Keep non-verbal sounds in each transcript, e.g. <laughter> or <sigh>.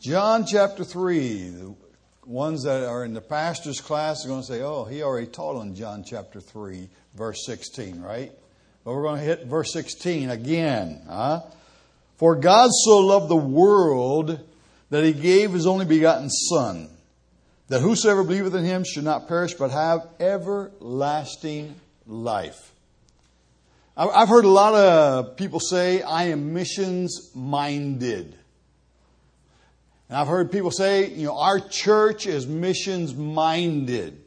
John chapter 3. The ones that are in the pastor's class are going to say, oh, he already taught on John chapter 3, verse 16, right? But we're going to hit verse 16 again. Huh? For God so loved the world that he gave his only begotten Son, that whosoever believeth in him should not perish but have everlasting life. I've heard a lot of people say, I am missions minded. And I've heard people say, you know, our church is missions minded.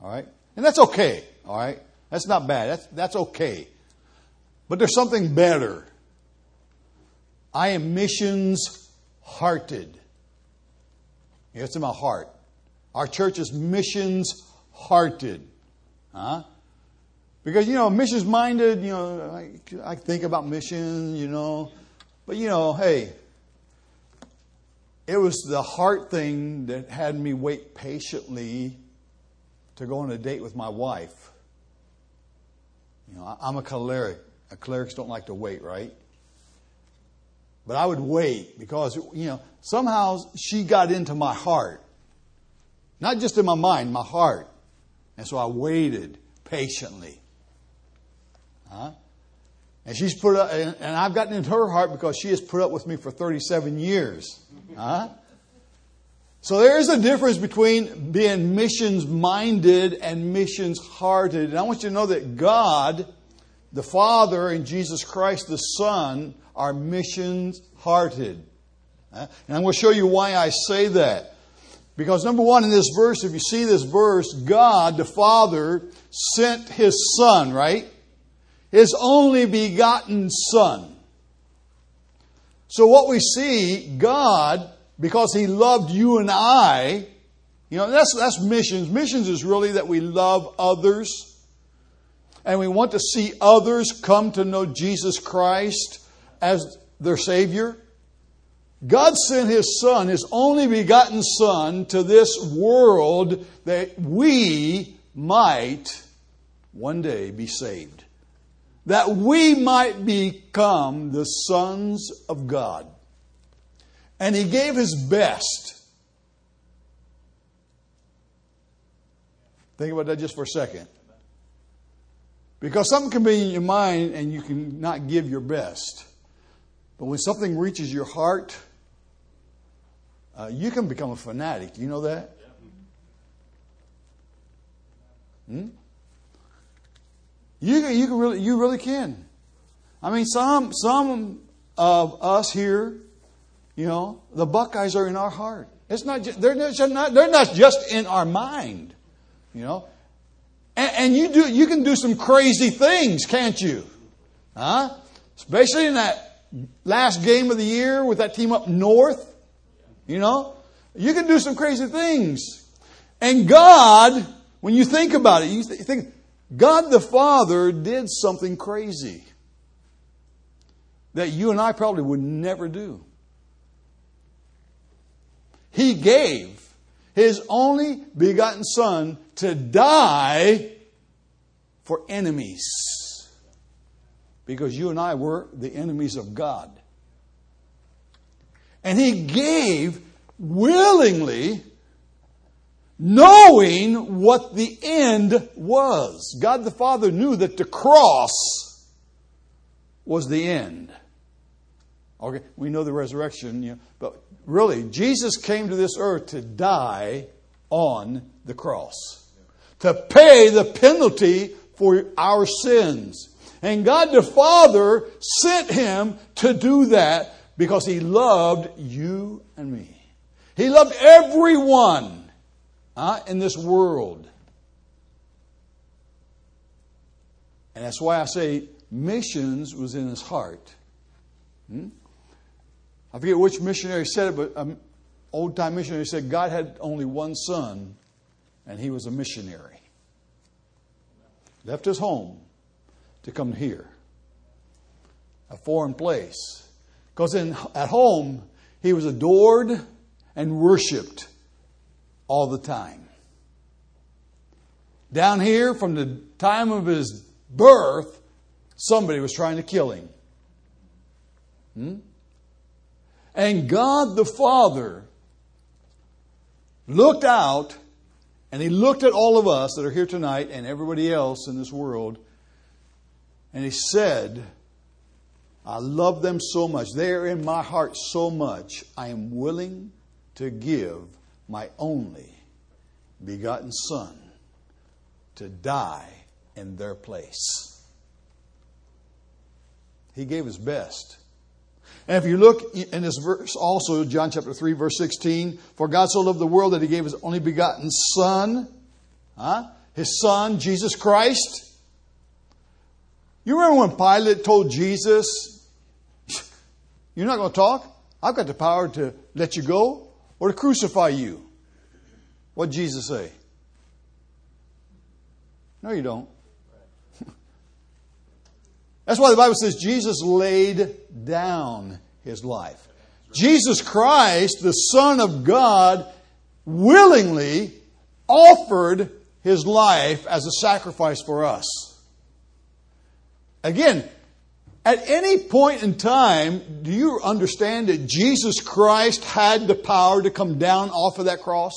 All right? And that's okay. All right? That's not bad. That's, that's okay. But there's something better. I am missions hearted. It's in my heart. Our church is missions hearted. Huh? Because, you know, missions minded, you know, I, I think about missions, you know. But, you know, hey, it was the heart thing that had me wait patiently to go on a date with my wife. You know, I'm a choleric. Uh, cholerics don't like to wait, right? But I would wait because, you know, somehow she got into my heart. Not just in my mind, my heart. And so I waited patiently. Huh? And she's put up, and, I've gotten into her heart because she has put up with me for 37 years. Huh? So there is a difference between being missions minded and missions hearted. And I want you to know that God, the Father, and Jesus Christ, the Son, are missions hearted. Uh, and I'm going to show you why I say that. Because number one, in this verse, if you see this verse, God, the Father, sent His Son, right? His only begotten Son. So, what we see, God, because He loved you and I, you know, that's, that's missions. Missions is really that we love others and we want to see others come to know Jesus Christ as their Savior. God sent His Son, His only begotten Son, to this world that we might one day be saved that we might become the sons of God. And he gave his best. Think about that just for a second. Because something can be in your mind and you can not give your best. But when something reaches your heart, uh, you can become a fanatic. You know that? Hmm? You, you, can really, you really can. I mean, some, some of us here, you know, the Buckeyes are in our heart. It's not just, they're, not, they're not just in our mind, you know. And, and you, do, you can do some crazy things, can't you? Huh? Especially in that last game of the year with that team up north, you know. You can do some crazy things. And God, when you think about it, you think, God the Father did something crazy that you and I probably would never do. He gave His only begotten Son to die for enemies because you and I were the enemies of God. And He gave willingly knowing what the end was. God the Father knew that the cross was the end. Okay, we know the resurrection, you know, but really, Jesus came to this earth to die on the cross, to pay the penalty for our sins. And God the Father sent him to do that because he loved you and me. He loved everyone uh, in this world. And that's why I say missions was in his heart. Hmm? I forget which missionary said it, but an old time missionary said God had only one son, and he was a missionary. Left his home to come here, a foreign place. Because at home, he was adored and worshiped all the time. Down here, from the time of his birth, somebody was trying to kill him. Hmm? And God the Father looked out and He looked at all of us that are here tonight and everybody else in this world and He said, I love them so much. They are in my heart so much. I am willing to give my only begotten Son to die in their place. He gave his best. And if you look in this verse also, John chapter 3, verse 16, for God so loved the world that he gave his only begotten Son, huh? his Son, Jesus Christ. You remember when Pilate told Jesus, <laughs> you're not going to talk? I've got the power to let you go or to crucify you. What Jesus say? No, you don't. <laughs> That's why the Bible says Jesus laid down his life. Jesus Christ, the Son of God, willingly offered his life as a sacrifice for us. Again, at any point in time, do you understand that Jesus Christ had the power to come down off of that cross?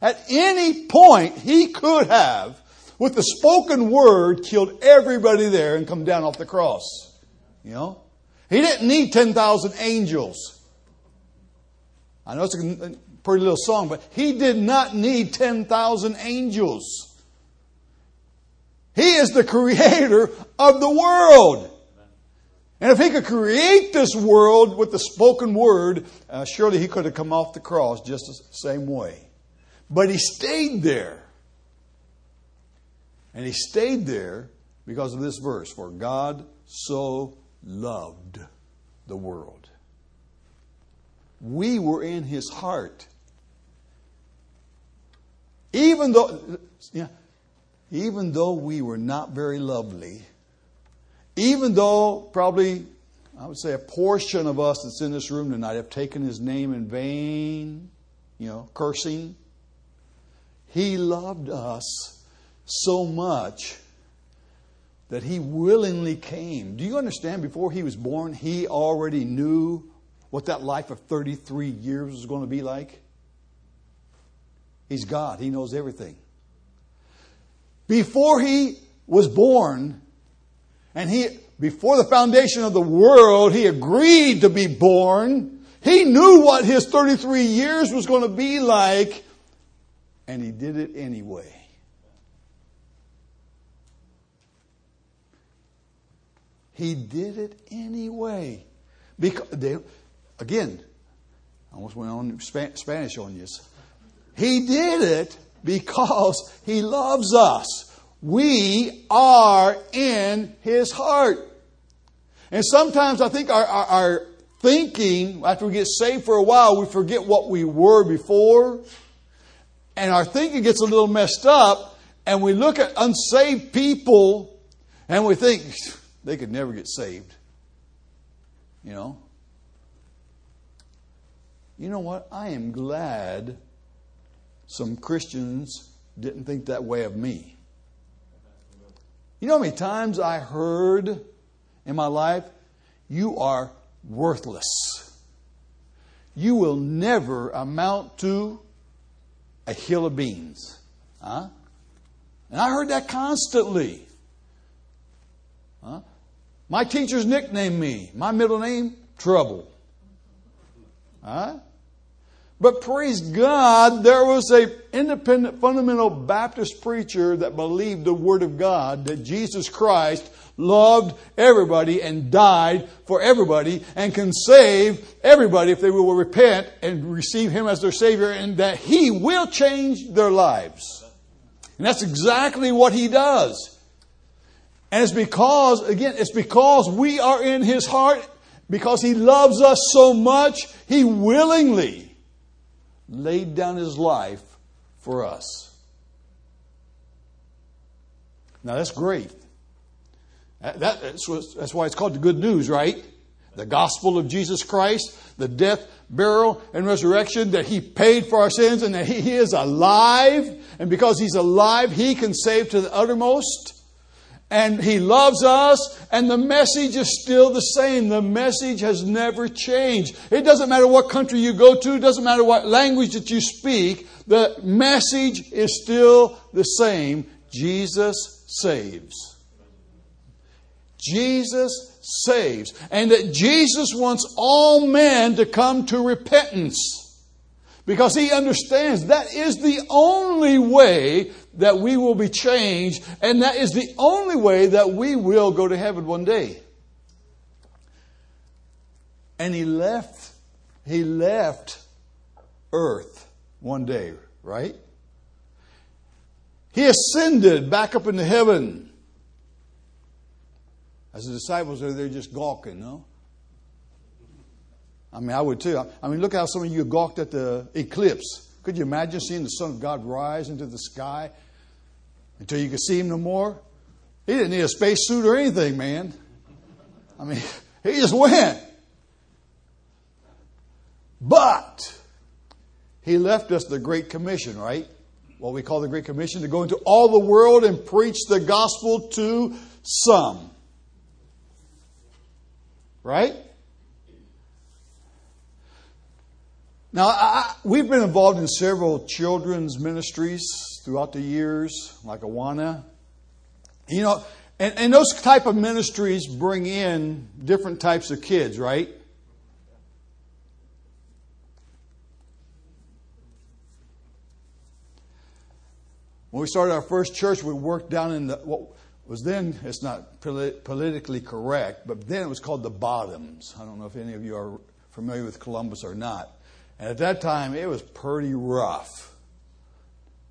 At any point, he could have, with the spoken word, killed everybody there and come down off the cross. You know? He didn't need 10,000 angels. I know it's a pretty little song, but he did not need 10,000 angels. He is the <laughs> creator of the world. And if he could create this world with the spoken word, uh, surely he could have come off the cross just the same way. But he stayed there. And he stayed there because of this verse For God so loved the world. We were in his heart. Even though, yeah, even though we were not very lovely, even though probably, I would say, a portion of us that's in this room tonight have taken his name in vain, you know, cursing, he loved us so much that he willingly came. Do you understand? Before he was born, he already knew what that life of 33 years was going to be like. He's God, he knows everything. Before he was born, and he, before the foundation of the world, he agreed to be born. He knew what his 33 years was going to be like, and he did it anyway. He did it anyway. Because they, again, I almost went on Spanish on you. He did it because he loves us. We are in His heart. And sometimes I think our, our, our, thinking, after we get saved for a while, we forget what we were before. And our thinking gets a little messed up. And we look at unsaved people and we think they could never get saved. You know? You know what? I am glad some Christians didn't think that way of me. You know how many times I heard in my life, you are worthless. You will never amount to a hill of beans. Huh? And I heard that constantly. Huh? My teachers nicknamed me, my middle name, Trouble. Huh? But praise God, there was a independent fundamental Baptist preacher that believed the Word of God, that Jesus Christ loved everybody and died for everybody and can save everybody if they will repent and receive Him as their Savior and that He will change their lives. And that's exactly what He does. And it's because, again, it's because we are in His heart, because He loves us so much, He willingly laid down his life for us. Now that's great. That, that's, why it's called the good news, right? The gospel of Jesus Christ, the death, burial, and resurrection, that He paid for our sins and that he is alive. And because He's alive, He can save to the uttermost. And He loves us, and the message is still the same. The message has never changed. It doesn't matter what country you go to, it doesn't matter what language that you speak, the message is still the same. Jesus saves. Jesus saves. And that Jesus wants all men to come to repentance. Because he understands that is the only way that we will be changed, and that is the only way that we will go to heaven one day. And he left, he left earth one day, right? He ascended back up into heaven. As the disciples are there just gawking, no? I mean, I would too. I mean, look how some of you gawked at the eclipse. Could you imagine seeing the Son of God rise into the sky until you could see him no more? He didn't need a spacesuit or anything, man. I mean, <laughs> he just went. But he left us the Great Commission, right? What we call the Great Commission to go into all the world and preach the gospel to some. Right? Now, I, we've been involved in several children's ministries throughout the years, like Awana. You know, and, and those type of ministries bring in different types of kids, right? When we started our first church, we worked down in the what was then it's not politically correct, but then it was called the Bottoms. I don't know if any of you are familiar with Columbus or not. And at that time, it was pretty rough.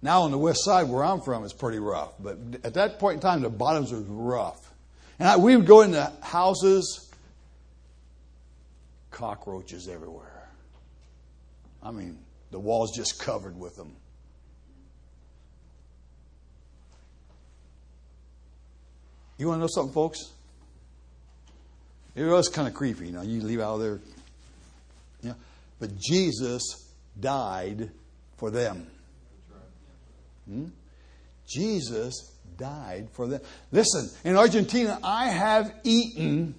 Now on the west side where I'm from, it's pretty rough. But at that point in time, the bottoms was rough. And I, we would go into houses, cockroaches everywhere. I mean, the walls just covered with them. You want to know something, folks? It was kind of creepy. You know, you leave out there but Jesus died for them. Hmm? Jesus died for them. Listen, in Argentina, I have eaten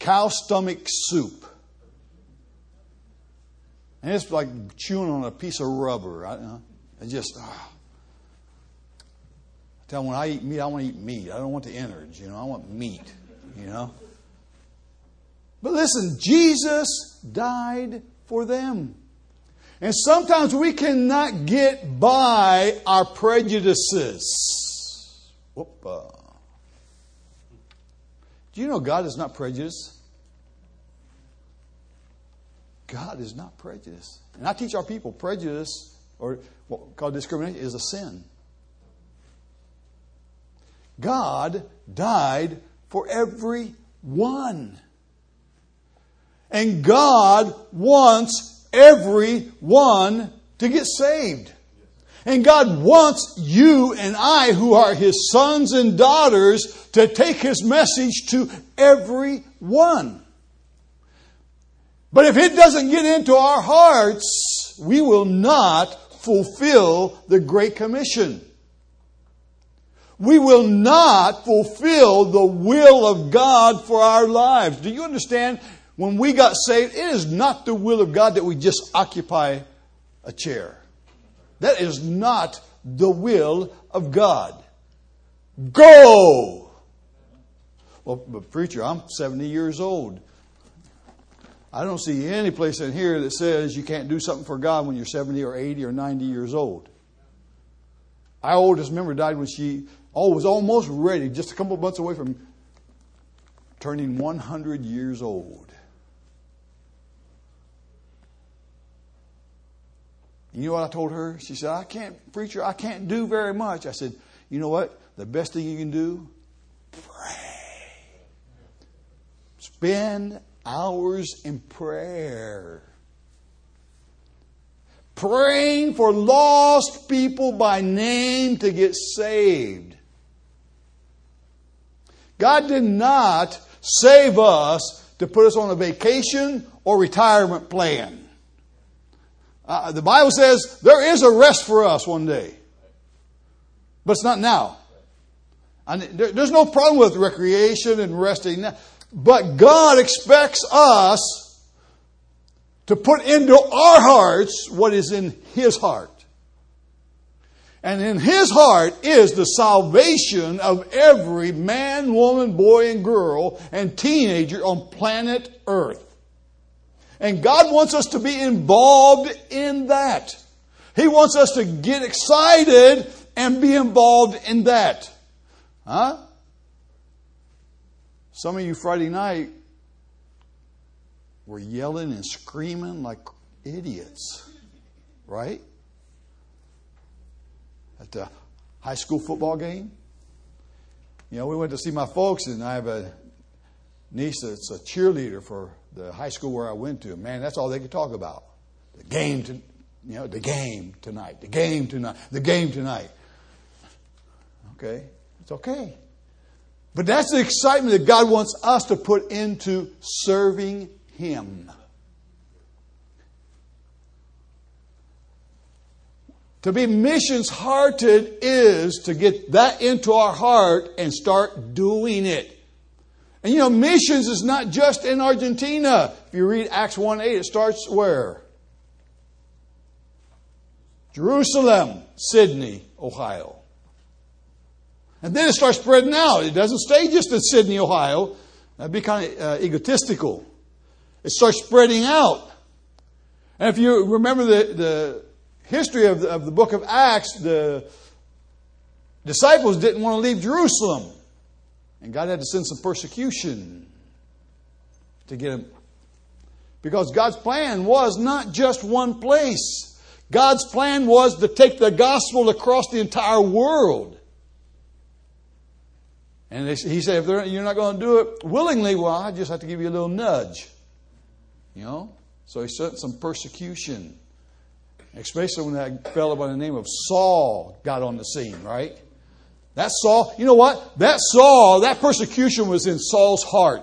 cow stomach soup. And it's like chewing on a piece of rubber. I, I just, oh. I tell them when I eat meat, I want to eat meat. I don't want the innards, you know. I want meat, you know. But listen, Jesus died for them. And sometimes we cannot get by our prejudices. Whoop. Do you know God is not prejudiced? God is not prejudiced. And I teach our people prejudice, or what called discrimination, is a sin. God died for every one. And God wants everyone to get saved. And God wants you and I, who are His sons and daughters, to take His message to everyone. But if it doesn't get into our hearts, we will not fulfill the Great Commission. We will not fulfill the will of God for our lives. Do you understand? When we got saved, it is not the will of God that we just occupy a chair. That is not the will of God. Go! Well, but preacher, I'm 70 years old. I don't see any place in here that says you can't do something for God when you're 70 or 80 or 90 years old. Our oldest member died when she oh, was almost ready, just a couple months away from turning 100 years old. You know what I told her? She said, I can't, preacher, I can't do very much. I said, you know what? The best thing you can do? Pray. Spend hours in prayer. Praying for lost people by name to get saved. God did not save us to put us on a vacation or retirement plan. Uh, the Bible says there is a rest for us one day, but it's not now. There, there's no problem with recreation and resting. But God expects us to put into our hearts what is in His heart. And in His heart is the salvation of every man, woman, boy, and girl and teenager on planet Earth. And God wants us to be involved in that. He wants us to get excited and be involved in that. Huh? Some of you Friday night were yelling and screaming like idiots, right? At the high school football game. You know, we went to see my folks, and I have a niece that's a cheerleader for the high school where I went to. Man, that's all they could talk about. The game, to, you know, the game tonight, the game tonight, the game tonight. Okay, it's okay. But that's the excitement that God wants us to put into serving Him. To be missions hearted is to get that into our heart and start doing it. And you know, missions is not just in Argentina. If you read Acts 1 8, it starts where? Jerusalem, Sidney, Ohio. And then it starts spreading out. It doesn't stay just in Sidney, Ohio. That'd be kind of uh, egotistical. It starts spreading out. And if you remember the, the history of the, of the book of Acts, the disciples didn't want to leave Jerusalem. And God had to send some persecution to get him. Because God's plan was not just one place. God's plan was to take the gospel across the entire world. And he said, if you're not going to do it willingly, well, I just have to give you a little nudge. You know? So he sent some persecution. Especially when that fellow by the name of Saul got on the scene, right? That Saul, you know what? That Saul, that persecution was in Saul's heart.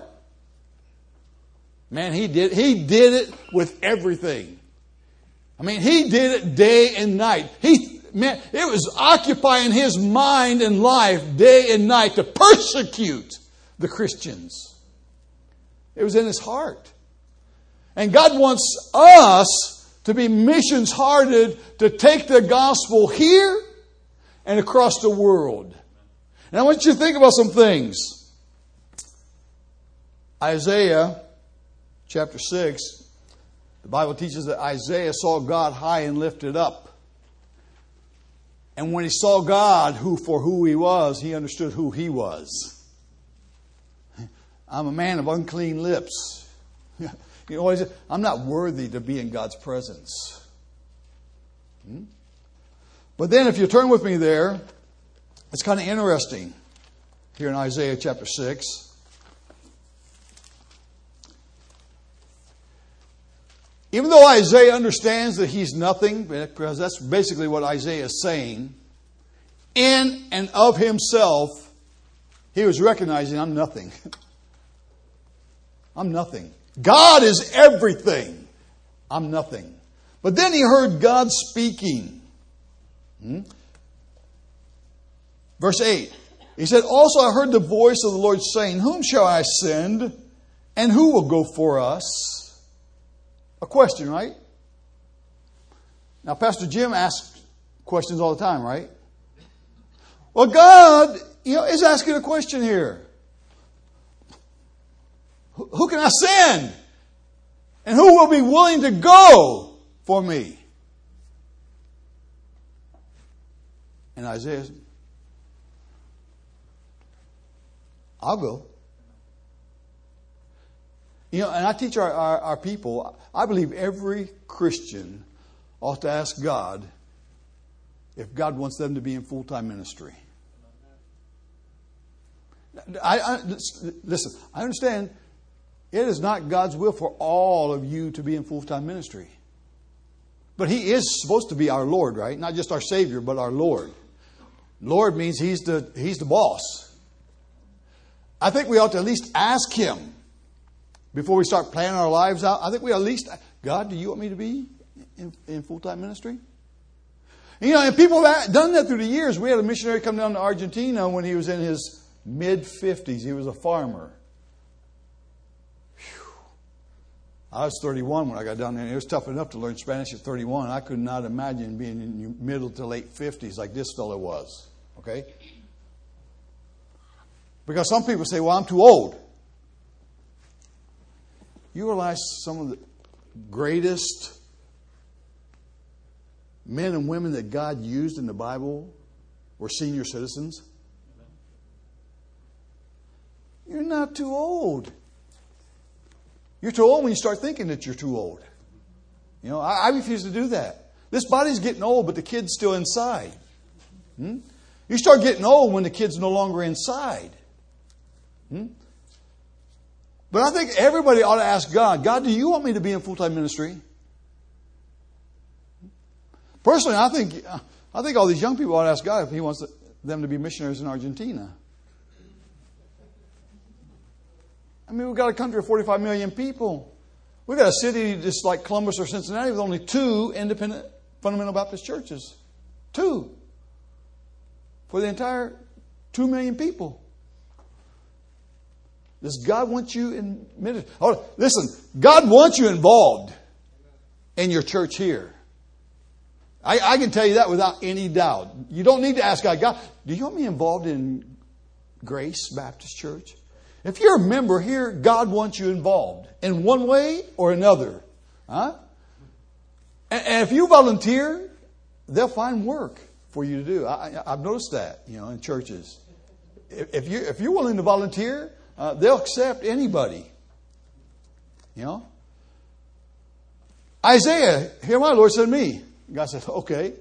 Man, he did, he did it with everything. I mean, he did it day and night. He, man, it was occupying his mind and life day and night to persecute the Christians. It was in his heart. And God wants us to be missions hearted to take the gospel here and across the world. And I want you to think about some things. Isaiah chapter 6, the Bible teaches that Isaiah saw God high and lifted up. And when he saw God who for who he was, he understood who he was. I'm a man of unclean lips. <laughs> you know? I'm not worthy to be in God's presence. Hmm? But then if you turn with me there, it's kind of interesting here in Isaiah chapter 6. Even though Isaiah understands that he's nothing, because that's basically what Isaiah is saying, in and of himself, he was recognizing, I'm nothing. <laughs> I'm nothing. God is everything. I'm nothing. But then he heard God speaking. Hmm? Verse 8. He said, Also I heard the voice of the Lord saying, Whom shall I send? And who will go for us? A question, right? Now, Pastor Jim asks questions all the time, right? Well, God, you know, is asking a question here. Who can I send? And who will be willing to go for me? And Isaiah I'll go. You know, and I teach our, our, our people, I believe every Christian ought to ask God if God wants them to be in full time ministry. I, I, listen, I understand it is not God's will for all of you to be in full time ministry. But He is supposed to be our Lord, right? Not just our Savior, but our Lord. Lord means He's the, he's the boss. I think we ought to at least ask Him before we start planning our lives out, I think we at least, God, do you want me to be in, in full time ministry? You know, and people have done that through the years. We had a missionary come down to Argentina when he was in his mid 50s. He was a farmer. I was 31 when I got down there. It was tough enough to learn Spanish at 31. I could not imagine being in your middle to late 50s like this fellow was. Okay? Because some people say, well, I'm too old. You realize some of the greatest men and women that God used in the Bible were senior citizens? You're not too old. You're too old when you start thinking that you're too old. You know, I, I refuse to do that. This body's getting old, but the kid's still inside. Hmm? You start getting old when the kid's no longer inside. Hmm? But I think everybody ought to ask God, God, do you want me to be in full time ministry? Personally, I think, I think all these young people ought to ask God if He wants them to be missionaries in Argentina. I mean, we've got a country of 45 million people. We've got a city just like Columbus or Cincinnati with only two independent fundamental Baptist churches. Two. For the entire 2 million people. Does God want you in ministry? Oh, listen, God wants you involved in your church here. I, I, can tell you that without any doubt. You don't need to ask God, God, do you want me involved in Grace Baptist Church? If you're a member here, God wants you involved in one way or another. Huh? And, and if you volunteer, they'll find work for you to do. I, have noticed that, you know, in churches. If, if, you, if you're willing to volunteer, uh, they'll accept anybody. You know? Isaiah, here my Lord said me. God said, okay.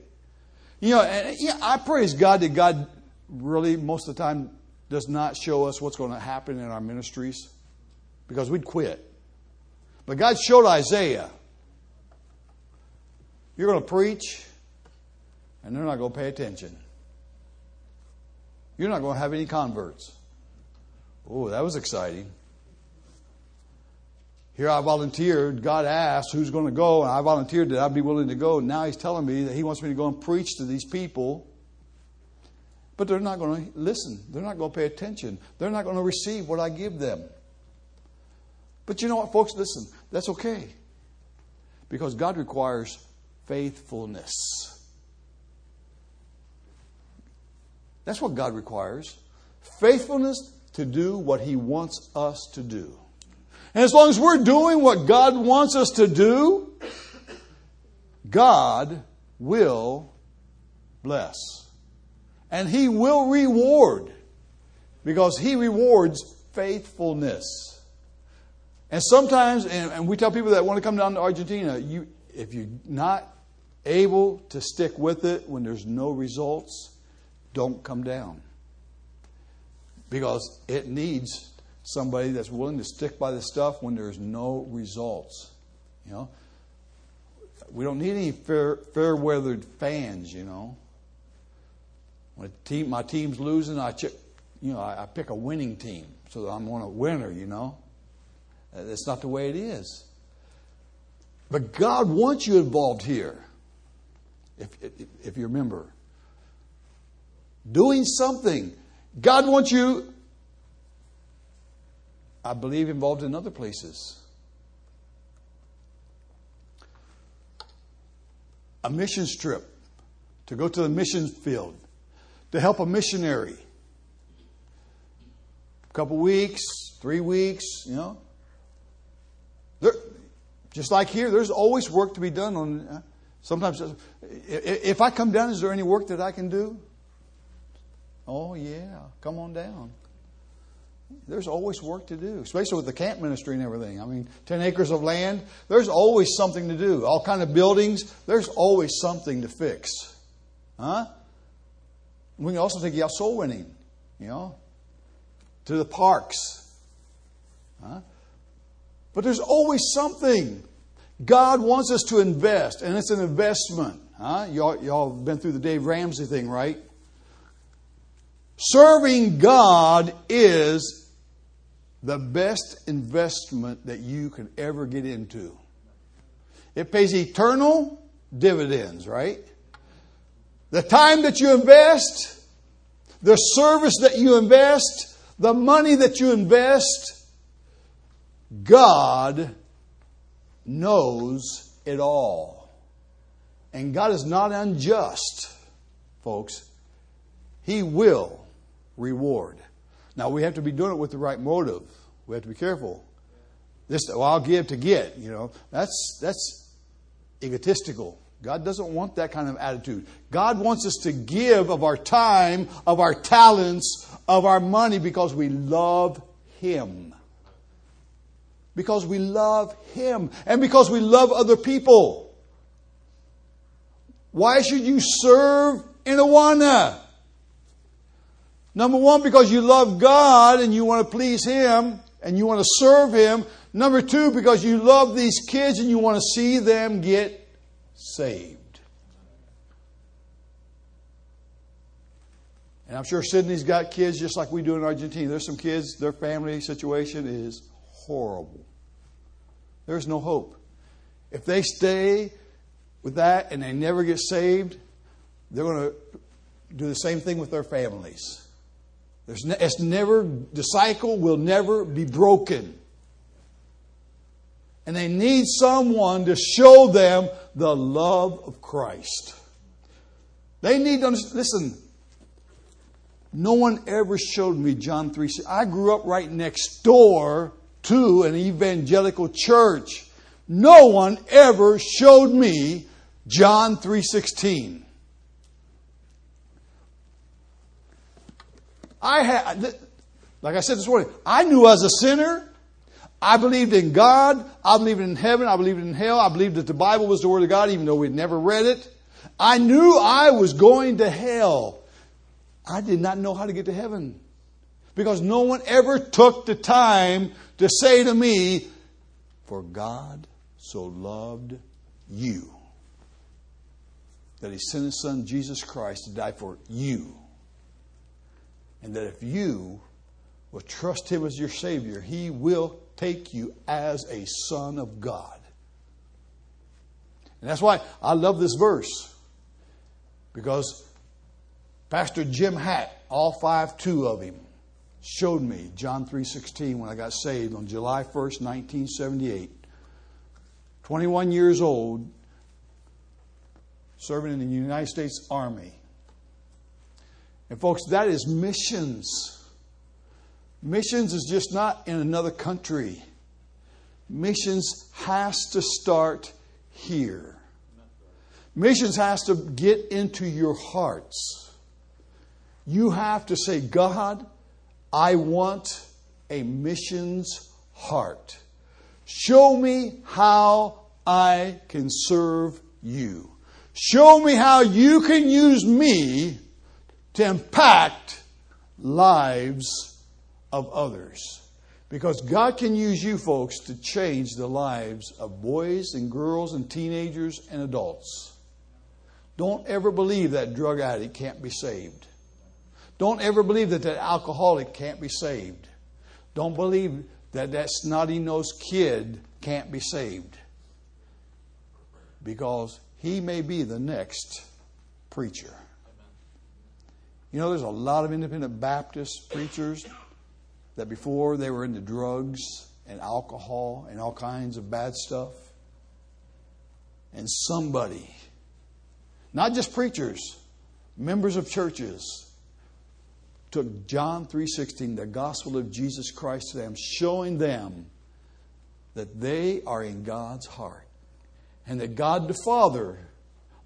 You know, and yeah, I praise God that God really, most of the time, does not show us what's going to happen in our ministries because we'd quit. But God showed Isaiah, you're going to preach, and they're not going to pay attention. You're not going to have any converts. Oh, that was exciting. Here I volunteered. God asked who's going to go, and I volunteered that I'd be willing to go. Now He's telling me that He wants me to go and preach to these people. But they're not going to listen. They're not going to pay attention. They're not going to receive what I give them. But you know what, folks? Listen, that's okay. Because God requires faithfulness. That's what God requires faithfulness to do what He wants us to do. And as long as we're doing what God wants us to do, God will bless. And He will reward because He rewards faithfulness. And sometimes, and, we tell people that want to come down to Argentina, you, if you're not able to stick with it when there's no results, don't come down. Because it needs somebody that's willing to stick by the stuff when there's no results. You know, we don't need any fair, fair weathered fans. You know, when team, my team's losing, I check, you know, I, I pick a winning team so that I'm on a winner. You know, uh, that's not the way it is. But God wants you involved here. If, if, if you remember, doing something. God wants you I believe, involved in other places. A missions trip to go to the mission field to help a missionary. A couple weeks, three weeks, you know. There, just like here, there's always work to be done on. Uh, sometimes, if I come down, is there any work that I can do? Oh yeah, come on down there's always work to do, especially with the camp ministry and everything. I mean, 10 acres of land, there's always something to do. All kind of buildings, there's always something to fix. Huh? We can also think you out soul winning, you know, to the parks. Huh? But there's always something. God wants us to invest, and it's an investment. Huh? Y'all, y'all been through the Dave Ramsey thing, right? Serving God is the best investment that you can ever get into. It pays eternal dividends, right? the time that you invest, the service that you invest, the money that you invest, God knows it all. And God is not unjust, folks. He will reward. Now, we have to be doing it with the right motive. We have to be careful. This, well, I'll give to get, you know, that's, that's egotistical. God doesn't want that kind of attitude. God wants us to give of our time, of our talents, of our money because we love Him. Because we love Him and because we love other people. Why should you serve in Awana? Number one, because you love God and you want to please Him and you want to serve Him. Number two, because you love these kids and you want to see them get saved. And I'm sure Sidney's got kids just like we do in Argentina. There's some kids, their family situation is horrible. There's no hope. If they stay with that and they never get saved, they're going to do the same thing with their families. There's ne- it's never, the cycle will never be broken. And they need someone to show them the love of Christ. They need to listen. No one ever showed me John 3. I grew up right next door to an evangelical church. No one ever showed me John 3:16. I had like I said this morning, I knew as a sinner I believed in God. I believed in heaven. I believed in hell. I believed that the Bible was the Word of God, even though we'd never read it. I knew I was going to hell. I did not know how to get to heaven because no one ever took the time to say to me, For God so loved you that He sent His Son, Jesus Christ, to die for you. And that if you will trust Him as your Savior, He will take you as a son of God. And that's why I love this verse. Because Pastor Jim Hatt, all five two of him, showed me John 3:16 when I got saved on July 1st, 1978. 21 years old, serving in the United States Army. And folks, that is missions. Missions is just not in another country. Missions has to start here. Missions has to get into your hearts. You have to say, God, I want a missions heart. Show me how I can serve you. Show me how you can use me to impact lives of others. Because God can use you folks to change the lives of boys and girls and teenagers and adults. Don't ever believe that drug addict can't be saved. Don't ever believe that that alcoholic can't be saved. Don't believe that that snotty nosed kid can't be saved. Because he may be the next preacher. You know, there's a lot of independent Baptist preachers that before they were into drugs and alcohol and all kinds of bad stuff. And somebody, not just preachers, members of churches, took John 3:16, the gospel of Jesus Christ to them, showing them that they are in God's heart and that God the Father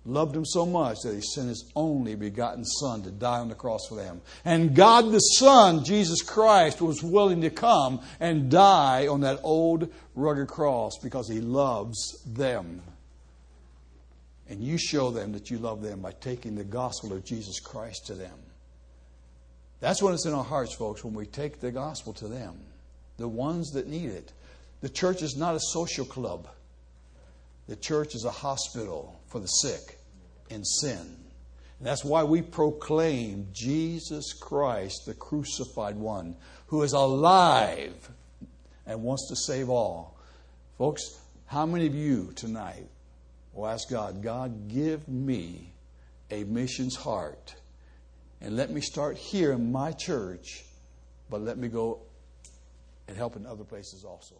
loved them so much that he sent his only begotten Son to die on the cross for them. And God the Son, Jesus Christ, was willing to come and die on that old rugged cross because he loves them. And you show them that you love them by taking the gospel of Jesus Christ to them. That's when it's in our hearts, folks, when we take the gospel to them, the ones that need it. The church is not a social club. The church is a hospital for the sick in sin. And that's why we proclaim Jesus Christ, the crucified one, who is alive and wants to save all. Folks, how many of you tonight will ask God, God, give me a missions heart. And let me start here in my church, but let me go and help in other places also.